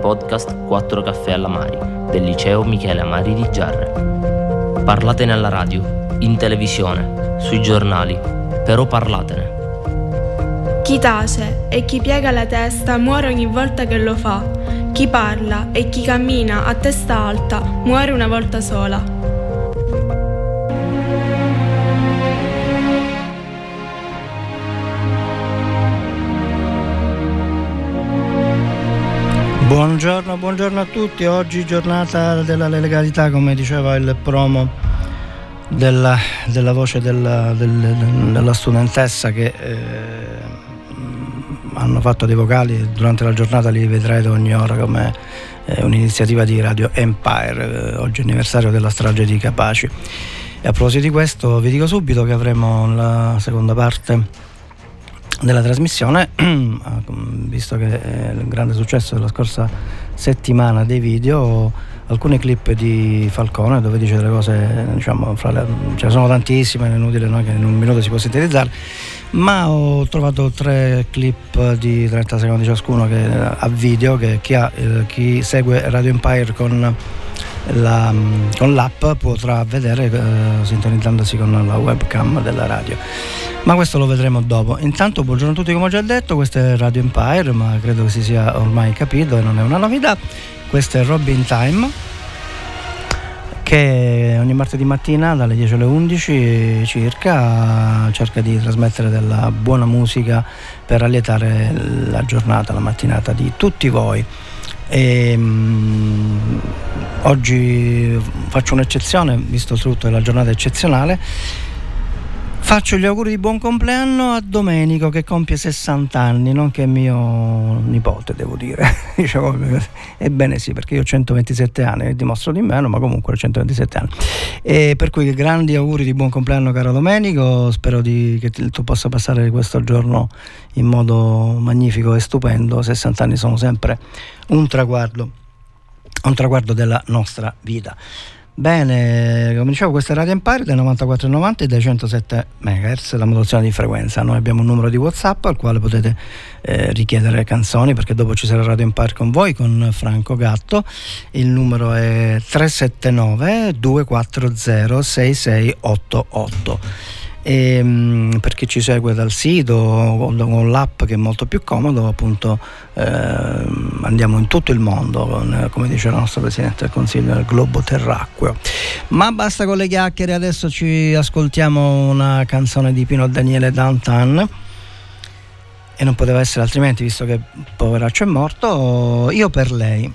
podcast 4 caffè alla Mari del liceo Michele Amari di Giarre. Parlatene alla radio, in televisione, sui giornali, però parlatene. Chi tace e chi piega la testa muore ogni volta che lo fa. Chi parla e chi cammina a testa alta muore una volta sola. Buongiorno, buongiorno a tutti. Oggi giornata della legalità, come diceva il promo della, della voce della, del, della, studentessa che eh, hanno fatto dei vocali durante la giornata li vedrete ogni ora come eh, un'iniziativa di Radio Empire, eh, oggi anniversario della strage di Capaci. E a proposito di questo vi dico subito che avremo la seconda parte della trasmissione, visto che è il grande successo della scorsa settimana dei video, alcune clip di Falcone dove dice delle cose, diciamo, le, ce ne sono tantissime, è inutile no, che in un minuto si può sintetizzare, ma ho trovato tre clip di 30 secondi ciascuno che, a video che chi, ha, eh, chi segue Radio Empire con la, con l'app potrà vedere eh, sintonizzandosi con la webcam della radio. Ma questo lo vedremo dopo. Intanto buongiorno a tutti come ho già detto, questo è Radio Empire, ma credo che si sia ormai capito e non è una novità. Questo è Robin Time che ogni martedì mattina dalle 10 alle 11 circa cerca di trasmettere della buona musica per allietare la giornata, la mattinata di tutti voi. E, um, oggi faccio un'eccezione, visto il tutto è la giornata eccezionale. Faccio gli auguri di buon compleanno a Domenico che compie 60 anni, nonché mio nipote, devo dire. Ebbene sì, perché io ho 127 anni, dimostro di meno, ma comunque ho 127 anni. E per cui grandi auguri di buon compleanno caro Domenico, spero di, che tu possa passare questo giorno in modo magnifico e stupendo. 60 anni sono sempre un traguardo, un traguardo della nostra vita. Bene, come dicevo, questa è Radio Empire dai 94,90 e dai 107 MHz, la modulazione di frequenza. Noi abbiamo un numero di WhatsApp al quale potete eh, richiedere canzoni perché dopo ci sarà Radio Empire con voi, con Franco Gatto. Il numero è 379 240 6688 e, ehm, per chi ci segue dal sito o con l'app che è molto più comodo appunto andiamo in tutto il mondo con, come dice il nostro Presidente del Consiglio nel globo terracqueo. Ma basta con le chiacchiere adesso ci ascoltiamo una canzone di Pino Daniele Dantan. E non poteva essere altrimenti visto che poveraccio è morto io per lei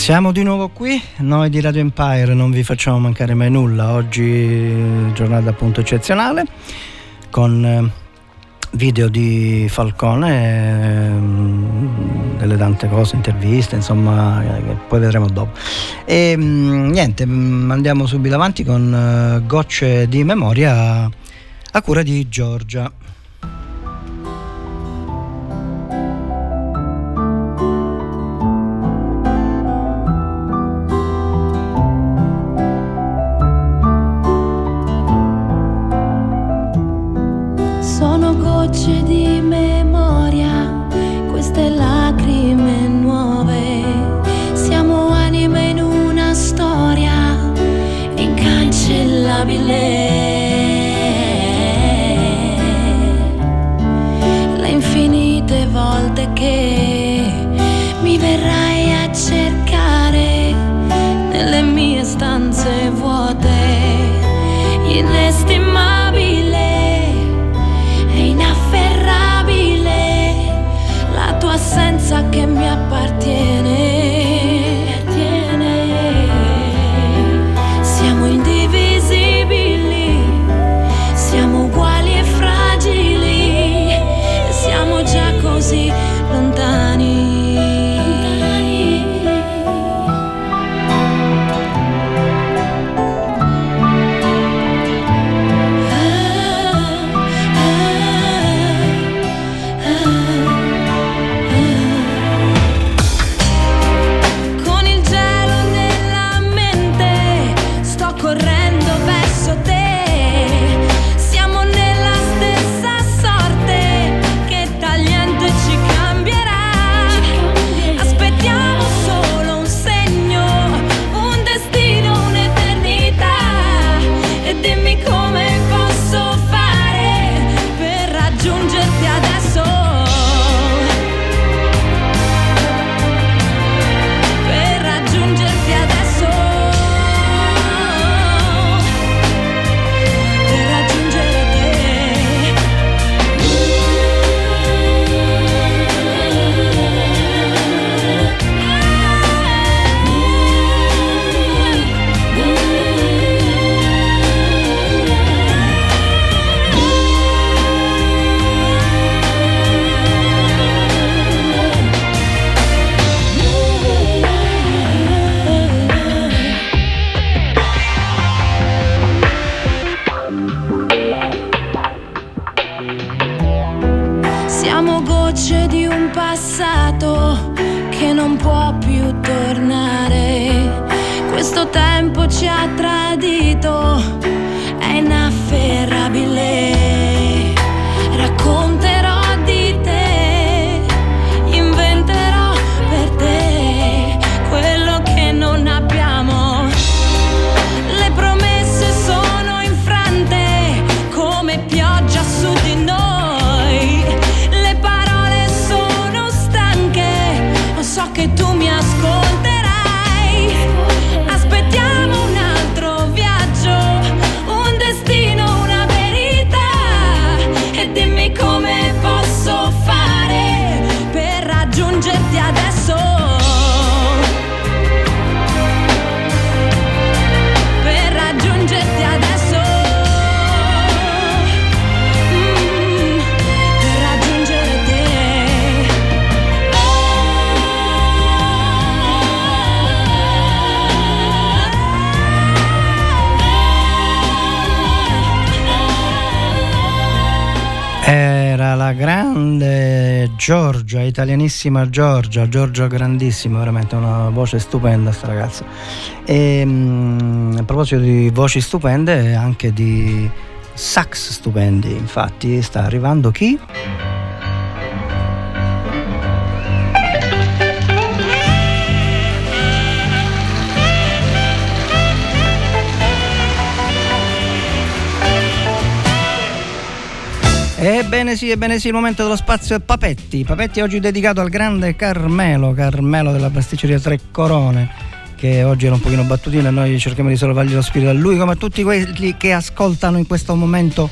Siamo di nuovo qui, noi di Radio Empire non vi facciamo mancare mai nulla, oggi giornata appunto eccezionale con eh, video di Falcone, ehm, delle tante cose, interviste, insomma, che poi vedremo dopo. E mm, niente, mm, andiamo subito avanti con eh, gocce di memoria a cura di Giorgia. Giorgia, italianissima Giorgia, Giorgia grandissima, veramente una voce stupenda sta ragazza. E mm, a proposito di voci stupende, anche di sax stupendi, infatti sta arrivando chi? Ebbene sì, ebbene sì, il momento dello spazio è Papetti. Papetti oggi dedicato al grande Carmelo, Carmelo della pasticceria Tre Corone, che oggi era un pochino battutino e noi cerchiamo di salvargli lo spirito a lui, come a tutti quelli che ascoltano in questo momento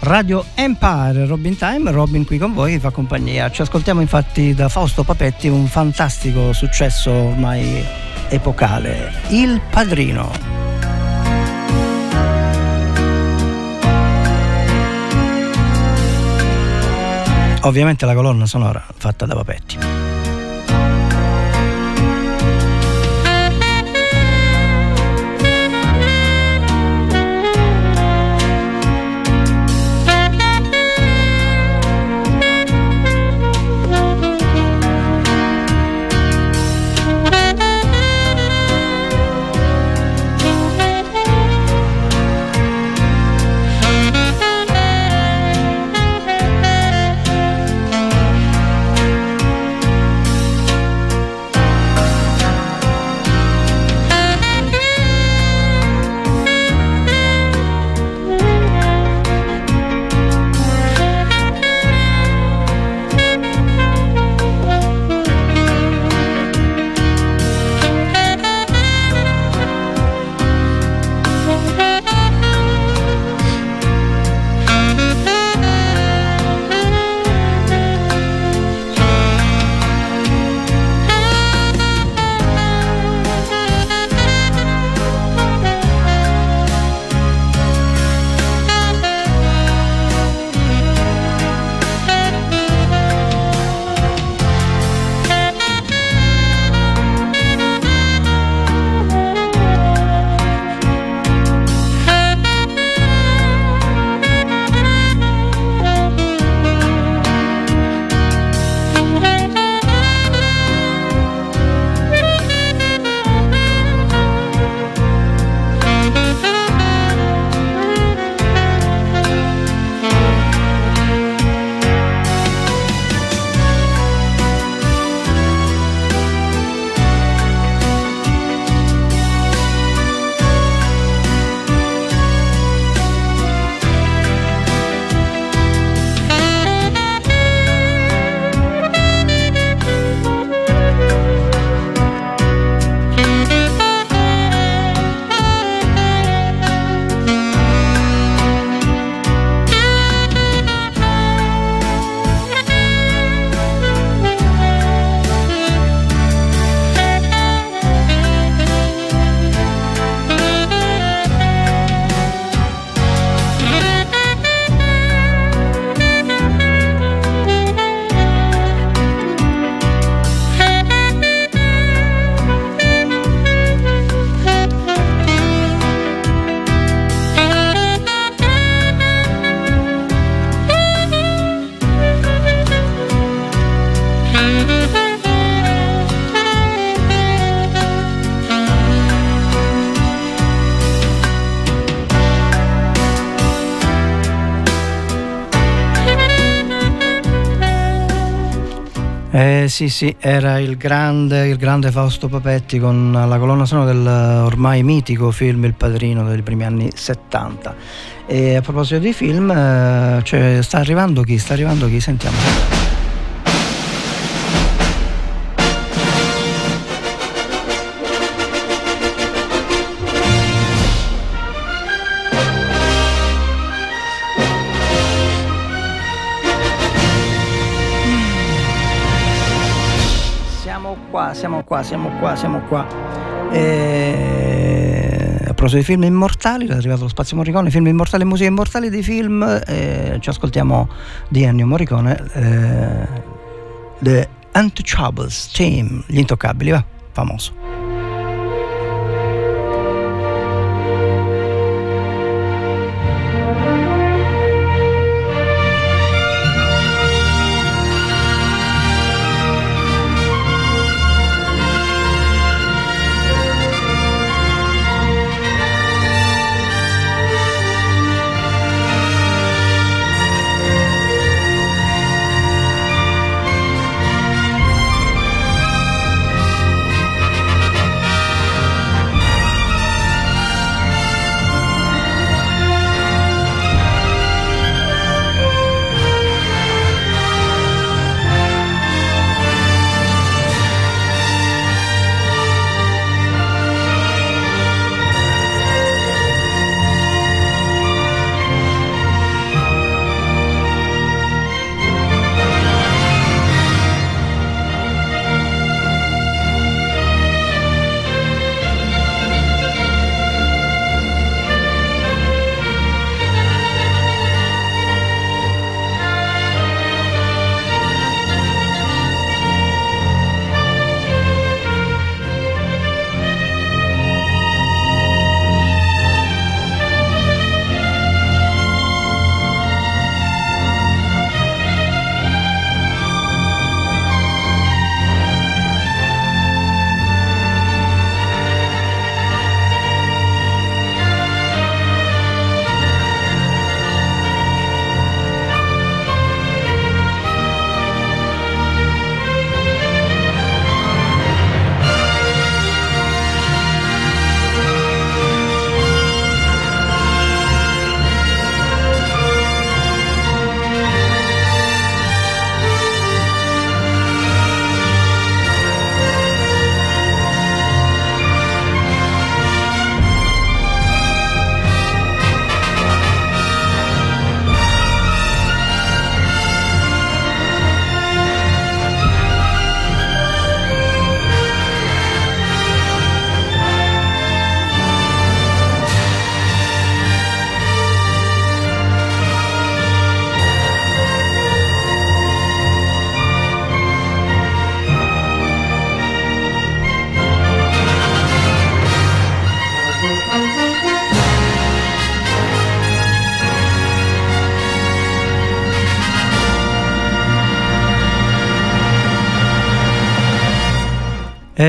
Radio Empire, Robin Time, Robin qui con voi, vi fa compagnia. Ci ascoltiamo infatti da Fausto Papetti, un fantastico successo ormai epocale, Il Padrino. Ovviamente la colonna sonora fatta da Papetti. Sì, sì, era il grande, il grande Fausto Papetti con la colonna sonora del ormai mitico film Il Padrino dei primi anni 70. E a proposito di film, eh, cioè, sta arrivando chi? Sta arrivando chi? Sentiamo. Siamo qua, siamo qua, siamo qua. E... A proposito di film immortali, è arrivato lo spazio Morricone, film immortali e musica immortali dei film, eh, ci ascoltiamo di Ennio Morricone, eh, The Untouchables Team, gli intoccabili, va, famoso.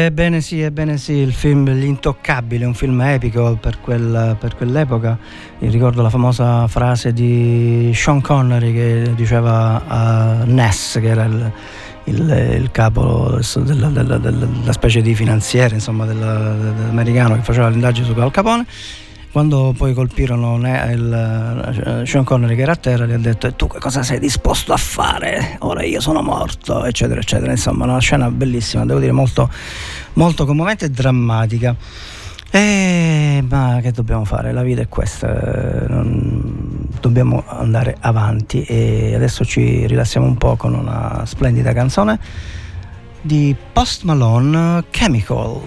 Ebbene sì, ebbene sì, il film Gli Intoccabili, un film epico per, quel, per quell'epoca. Io ricordo la famosa frase di Sean Connery che diceva a Ness, che era il, il, il capo della, della, della, specie di finanziere, insomma, dell'americano che faceva l'indagine su Al Capone quando poi colpirono il, Sean Connery che era a terra gli ha detto e tu che cosa sei disposto a fare ora io sono morto eccetera eccetera insomma una scena bellissima devo dire molto, molto commovente e drammatica e, ma che dobbiamo fare? La vita è questa, non, dobbiamo andare avanti e adesso ci rilassiamo un po' con una splendida canzone di Post Malone Chemical.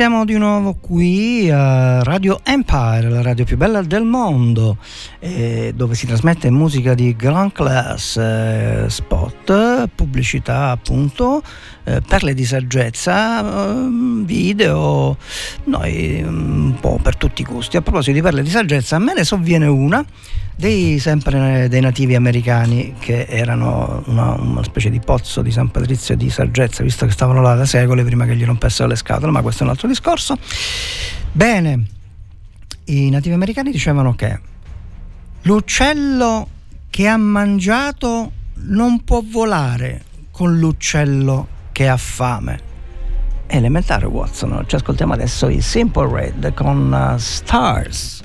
Siamo di nuovo qui a Radio Empire, la radio più bella del mondo, eh, dove si trasmette musica di grand class, eh, spot, pubblicità appunto, eh, perle di saggezza, ehm, video, noi un po' per tutti i gusti. A proposito di perle di saggezza, a me ne sovviene una dei, sempre dei nativi americani che erano una, una, specie di pozzo di San Patrizio di saggezza, visto che stavano là da secoli prima che gli rompessero le scatole, ma questo è un altro discorso. Bene, i nativi americani dicevano che l'uccello che ha mangiato non può volare con l'uccello che ha fame. Elementare Watson, ci ascoltiamo adesso i Simple Red con uh, Stars.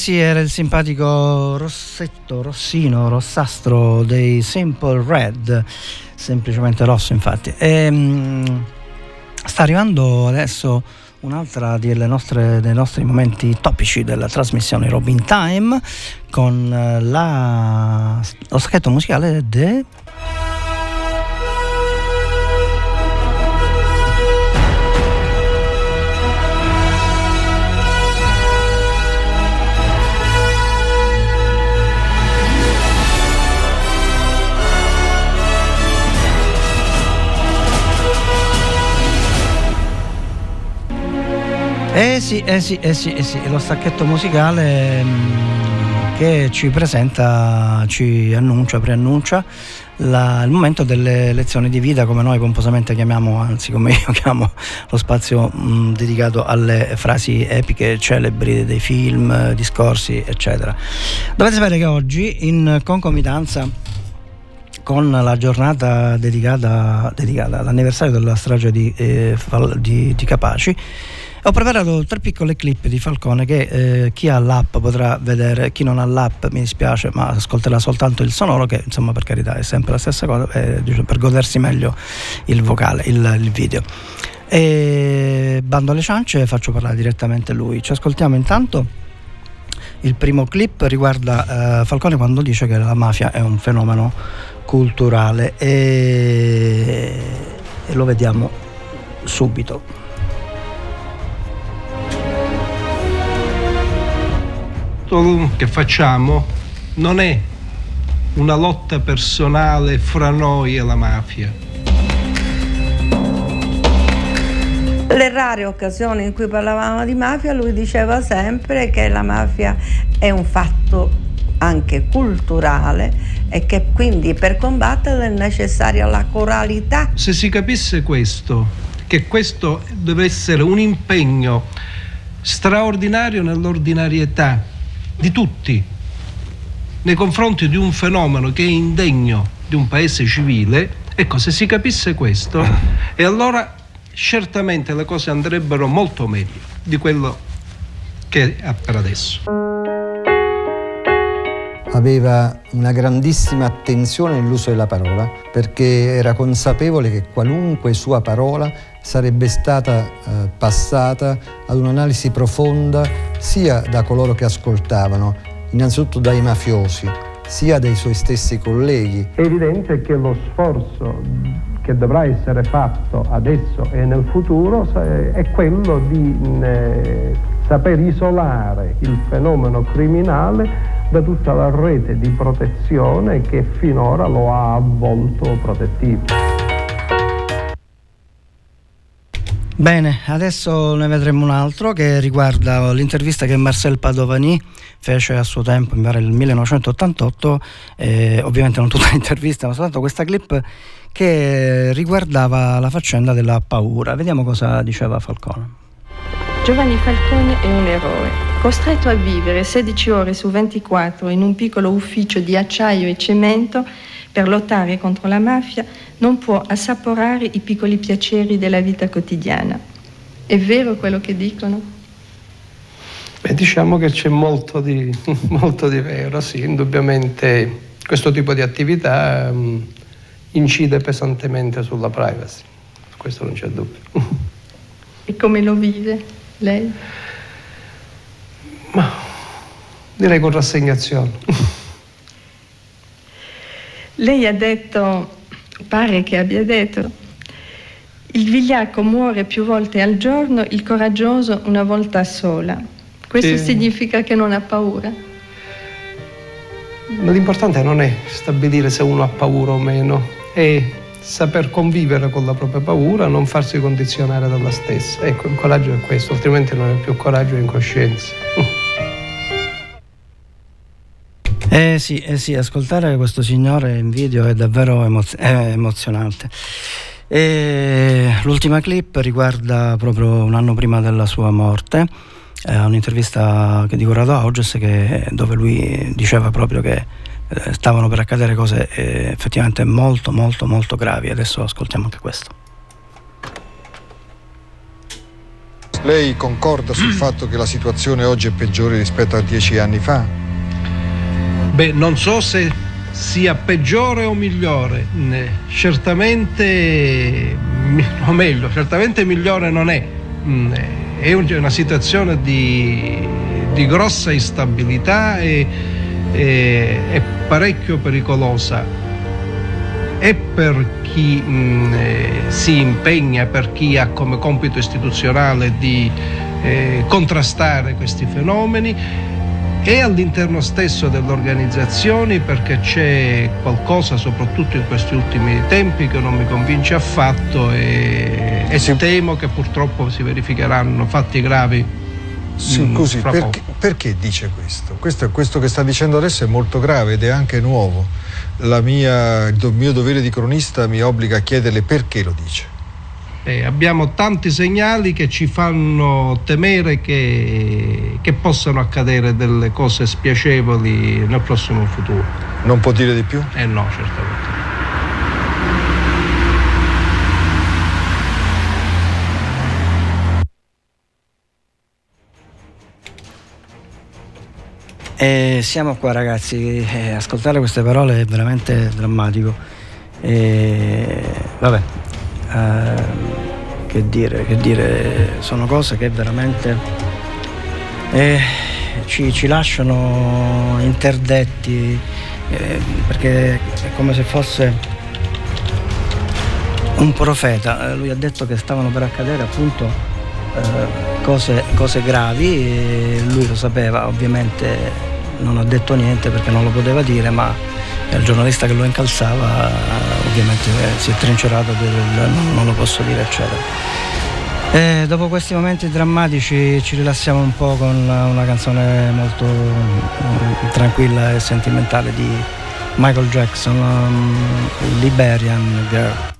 Sì, era il simpatico rossetto, rossino, rossastro dei Simple Red, semplicemente rosso infatti. Ehm, sta arrivando adesso un'altra nostre, dei nostri momenti topici della trasmissione Robin Time con eh, la, lo schetto musicale de... Eh sì, eh sì, eh sì, eh sì, lo stacchetto musicale mm, che ci presenta, ci annuncia, preannuncia la- il momento delle lezioni di vita, come noi pomposamente chiamiamo, anzi come io chiamo lo spazio mm, dedicato alle frasi epiche, celebri dei film, discorsi, eccetera. Dovete sapere che oggi, in concomitanza con la giornata dedicata, dedicata all'anniversario della strage di, eh, di- di Capaci, ho preparato tre piccole clip di Falcone che eh, chi ha l'app potrà vedere, chi non ha l'app mi dispiace ma ascolterà soltanto il sonoro che insomma per carità è sempre la stessa cosa eh, per godersi meglio il vocale, il, il video. E bando alle ciance faccio parlare direttamente lui. Ci ascoltiamo intanto. Il primo clip riguarda eh, Falcone quando dice che la mafia è un fenomeno culturale e, e lo vediamo subito. Tutto che facciamo non è una lotta personale fra noi e la mafia. Le rare occasioni in cui parlavamo di mafia, lui diceva sempre che la mafia è un fatto anche culturale e che quindi per combatterla è necessaria la coralità. Se si capisse questo, che questo deve essere un impegno straordinario nell'ordinarietà di tutti nei confronti di un fenomeno che è indegno di un paese civile, ecco, se si capisse questo, e allora certamente le cose andrebbero molto meglio di quello che è per adesso aveva una grandissima attenzione nell'uso della parola perché era consapevole che qualunque sua parola sarebbe stata eh, passata ad un'analisi profonda sia da coloro che ascoltavano, innanzitutto dai mafiosi, sia dai suoi stessi colleghi. È evidente che lo sforzo che dovrà essere fatto adesso e nel futuro è quello di eh, saper isolare il fenomeno criminale da tutta la rete di protezione che finora lo ha avvolto protettivo. Bene, adesso ne vedremo un altro che riguarda l'intervista che Marcel Padovani fece a suo tempo, mi pare nel 1988, eh, ovviamente non tutta l'intervista, ma soltanto questa clip che riguardava la faccenda della paura. Vediamo cosa diceva Falcone. Giovanni Falcone è un eroe, costretto a vivere 16 ore su 24 in un piccolo ufficio di acciaio e cemento per lottare contro la mafia, non può assaporare i piccoli piaceri della vita quotidiana. È vero quello che dicono? Beh, diciamo che c'è molto di, molto di, vero, sì, indubbiamente questo tipo di attività um, incide pesantemente sulla privacy, questo non c'è dubbio. E come lo vive? Lei? Ma direi con rassegnazione. Lei ha detto, pare che abbia detto, il vigliacco muore più volte al giorno, il coraggioso una volta sola. Questo sì. significa che non ha paura? L'importante non è stabilire se uno ha paura o meno, è saper convivere con la propria paura, non farsi condizionare dalla stessa. Ecco, il coraggio è questo, altrimenti non è più coraggio, è incoscienza. Eh sì, eh sì, ascoltare questo signore in video è davvero emozio- è emozionante. E l'ultima clip riguarda proprio un anno prima della sua morte, eh, un'intervista che di Corrado Auges dove lui diceva proprio che eh, stavano per accadere cose eh, effettivamente molto molto molto gravi. Adesso ascoltiamo anche questo. Lei concorda sul fatto che la situazione oggi è peggiore rispetto a dieci anni fa? Beh, non so se sia peggiore o migliore, certamente, o meglio, certamente migliore non è. È una situazione di, di grossa instabilità e, e, e parecchio pericolosa e per chi mh, si impegna, per chi ha come compito istituzionale di eh, contrastare questi fenomeni e all'interno stesso delle organizzazioni perché c'è qualcosa, soprattutto in questi ultimi tempi, che non mi convince affatto e, e sì. temo che purtroppo si verificheranno fatti gravi Scusi, perché, perché, dice questo? questo? Questo che sta dicendo adesso è molto grave ed è anche nuovo. Mia, il mio dovere di cronista mi obbliga a chiederle perché lo dice. Eh, abbiamo tanti segnali che ci fanno temere che, che possano accadere delle cose spiacevoli nel prossimo futuro. Non può dire di più? Eh no, certamente. E siamo qua ragazzi, eh, ascoltare queste parole è veramente drammatico. E, vabbè, eh, che dire, che dire, sono cose che veramente eh, ci, ci, lasciano interdetti, eh, perché è come se fosse un profeta. Eh, lui ha detto che stavano per accadere appunto eh, cose, cose gravi, lui lo sapeva, ovviamente non ha detto niente perché non lo poteva dire, ma il giornalista che lo incalzava ovviamente eh, si è trincerato del non lo posso dire eccetera. E dopo questi momenti drammatici ci rilassiamo un po' con una canzone molto mm, tranquilla e sentimentale di Michael Jackson, um, Liberian Girl.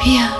appear.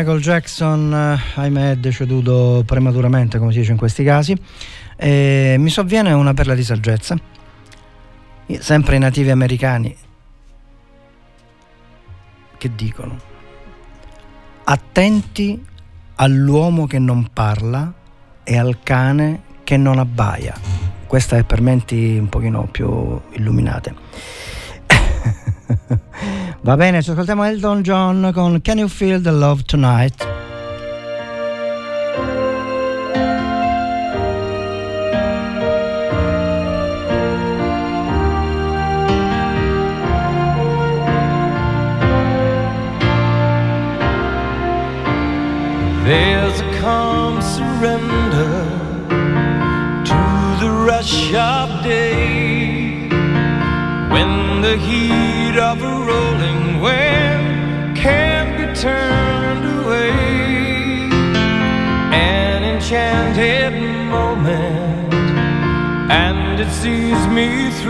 Michael Jackson, eh, ahimè, è deceduto prematuramente, come si dice in questi casi, e mi sovviene una perla di saggezza, sempre i nativi americani, che dicono, attenti all'uomo che non parla e al cane che non abbaia. Questa è per menti un pochino più illuminate. Va bene, ci ascoltiamo Elton John con Can You Feel the Love Tonight?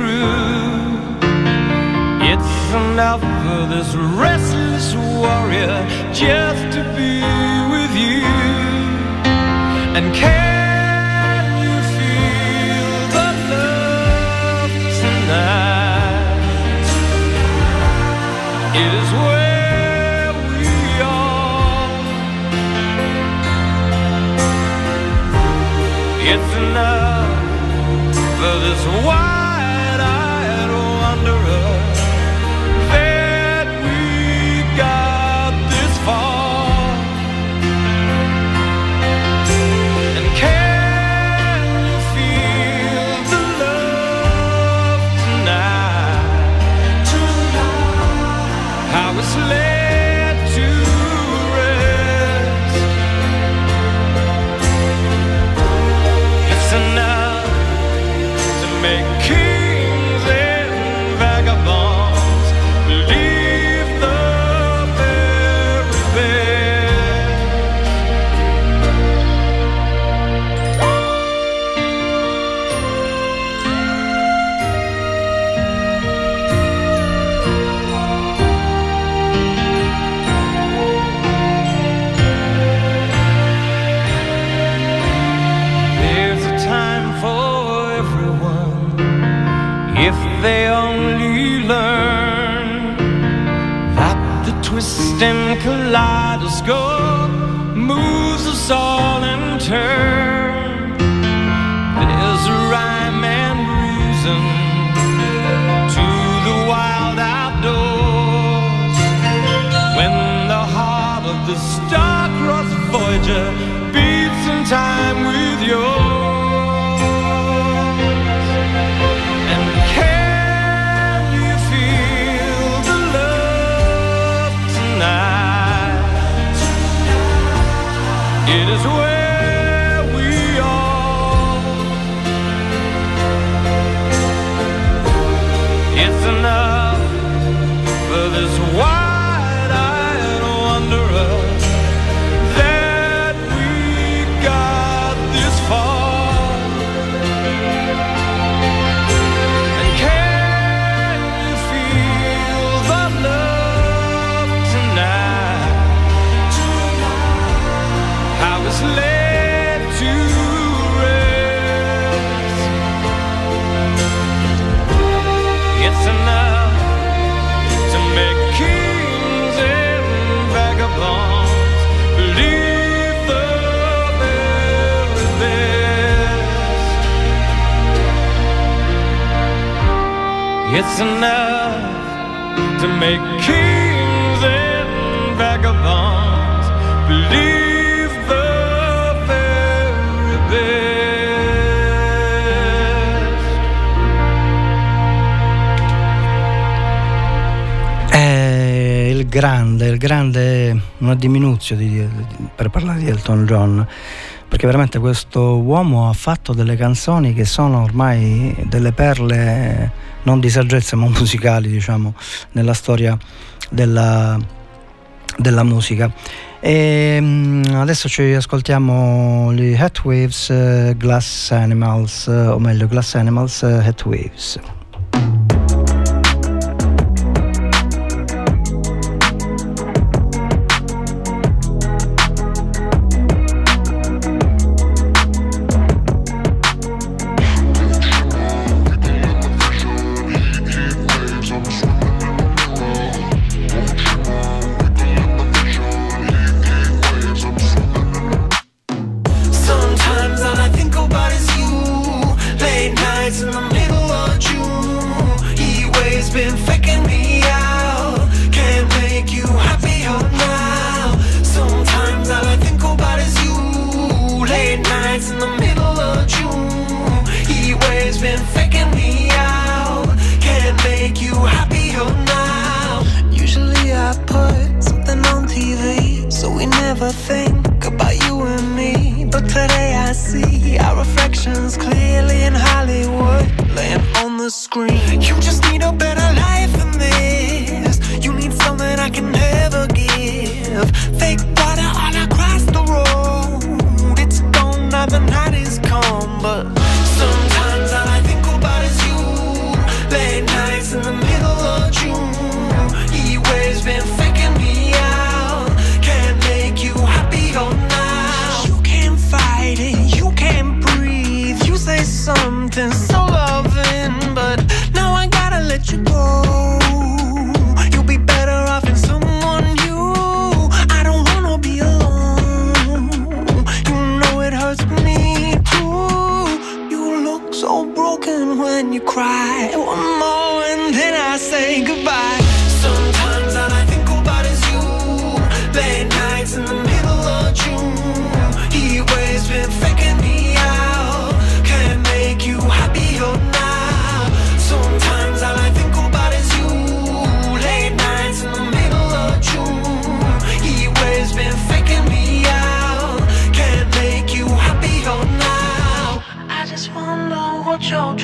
through. It's enough for this restless warrior just to be with you and care. It's enough to make kings and vagabonds believe the very best. È il grande, il grande, una diminuzione per parlare di Elton John perché veramente questo uomo ha fatto delle canzoni che sono ormai delle perle non di saggezza ma musicali diciamo nella storia della, della musica. E mm, adesso ci ascoltiamo gli Hat Waves eh, Glass Animals o meglio Glass Animals eh, Hat Waves. never think about you and me. But today I see our reflections clearly in Hollywood, laying on the screen. You just need a bed.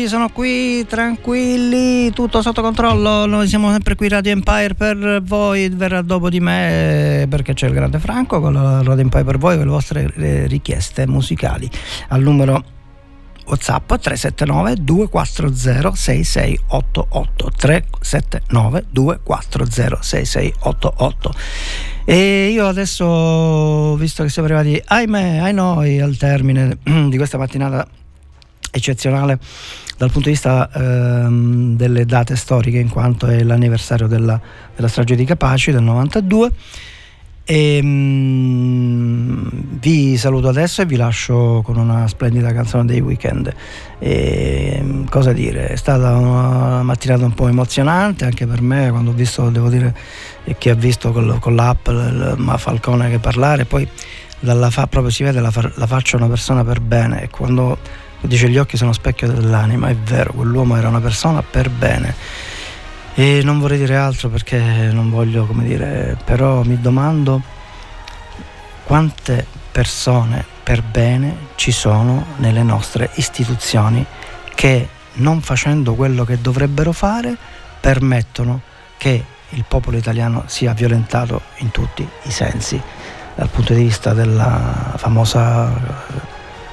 Qui, sono qui, tranquilli, tutto sotto controllo. Noi siamo sempre qui Radio Empire per voi, verrà dopo di me perché c'è il grande Franco con la Radio Empire per voi con le vostre eh, richieste musicali. Al numero WhatsApp 379 240 6688 379 240 6688 e io adesso visto che siamo arrivati ahimè ai noi al termine di questa mattinata eccezionale dal punto di vista ehm, delle date storiche in quanto è l'anniversario della, della strage di Capaci del 92 e, mm, vi saluto adesso e vi lascio con una splendida canzone dei weekend. E, mm, cosa dire è stata una mattinata un po' emozionante anche per me quando ho visto devo dire chi ha visto con, con l'app il Ma Falcone che parlare poi dalla fa, proprio si vede la, fa- la faccia una persona per bene e quando dice gli occhi sono specchio dell'anima, è vero, quell'uomo era una persona per bene. E non vorrei dire altro perché non voglio, come dire, però mi domando quante persone per bene ci sono nelle nostre istituzioni che non facendo quello che dovrebbero fare permettono che il popolo italiano sia violentato in tutti i sensi dal punto di vista della famosa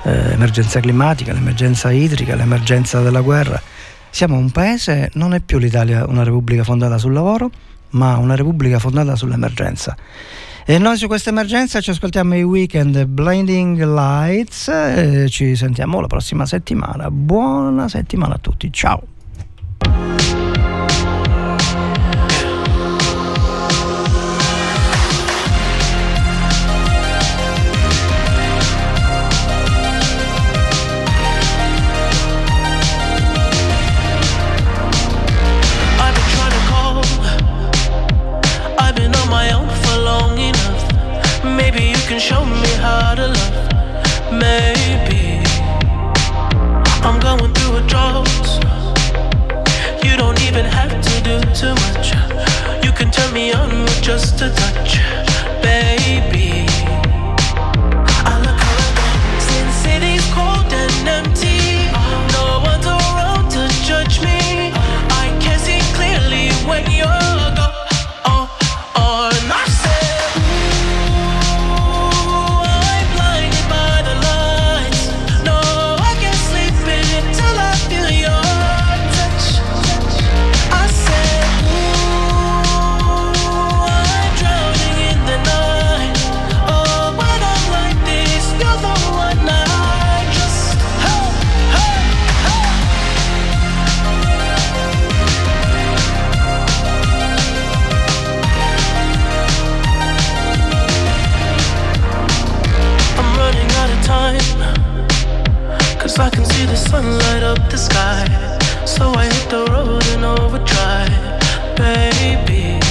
eh, emergenza climatica, l'emergenza idrica, l'emergenza della guerra. Siamo un paese, non è più l'Italia una repubblica fondata sul lavoro, ma una repubblica fondata sull'emergenza. E noi su questa emergenza ci ascoltiamo i weekend Blinding Lights e ci sentiamo la prossima settimana. Buona settimana a tutti, ciao! I can see the sun light up the sky. So I hit the road in overdrive, baby.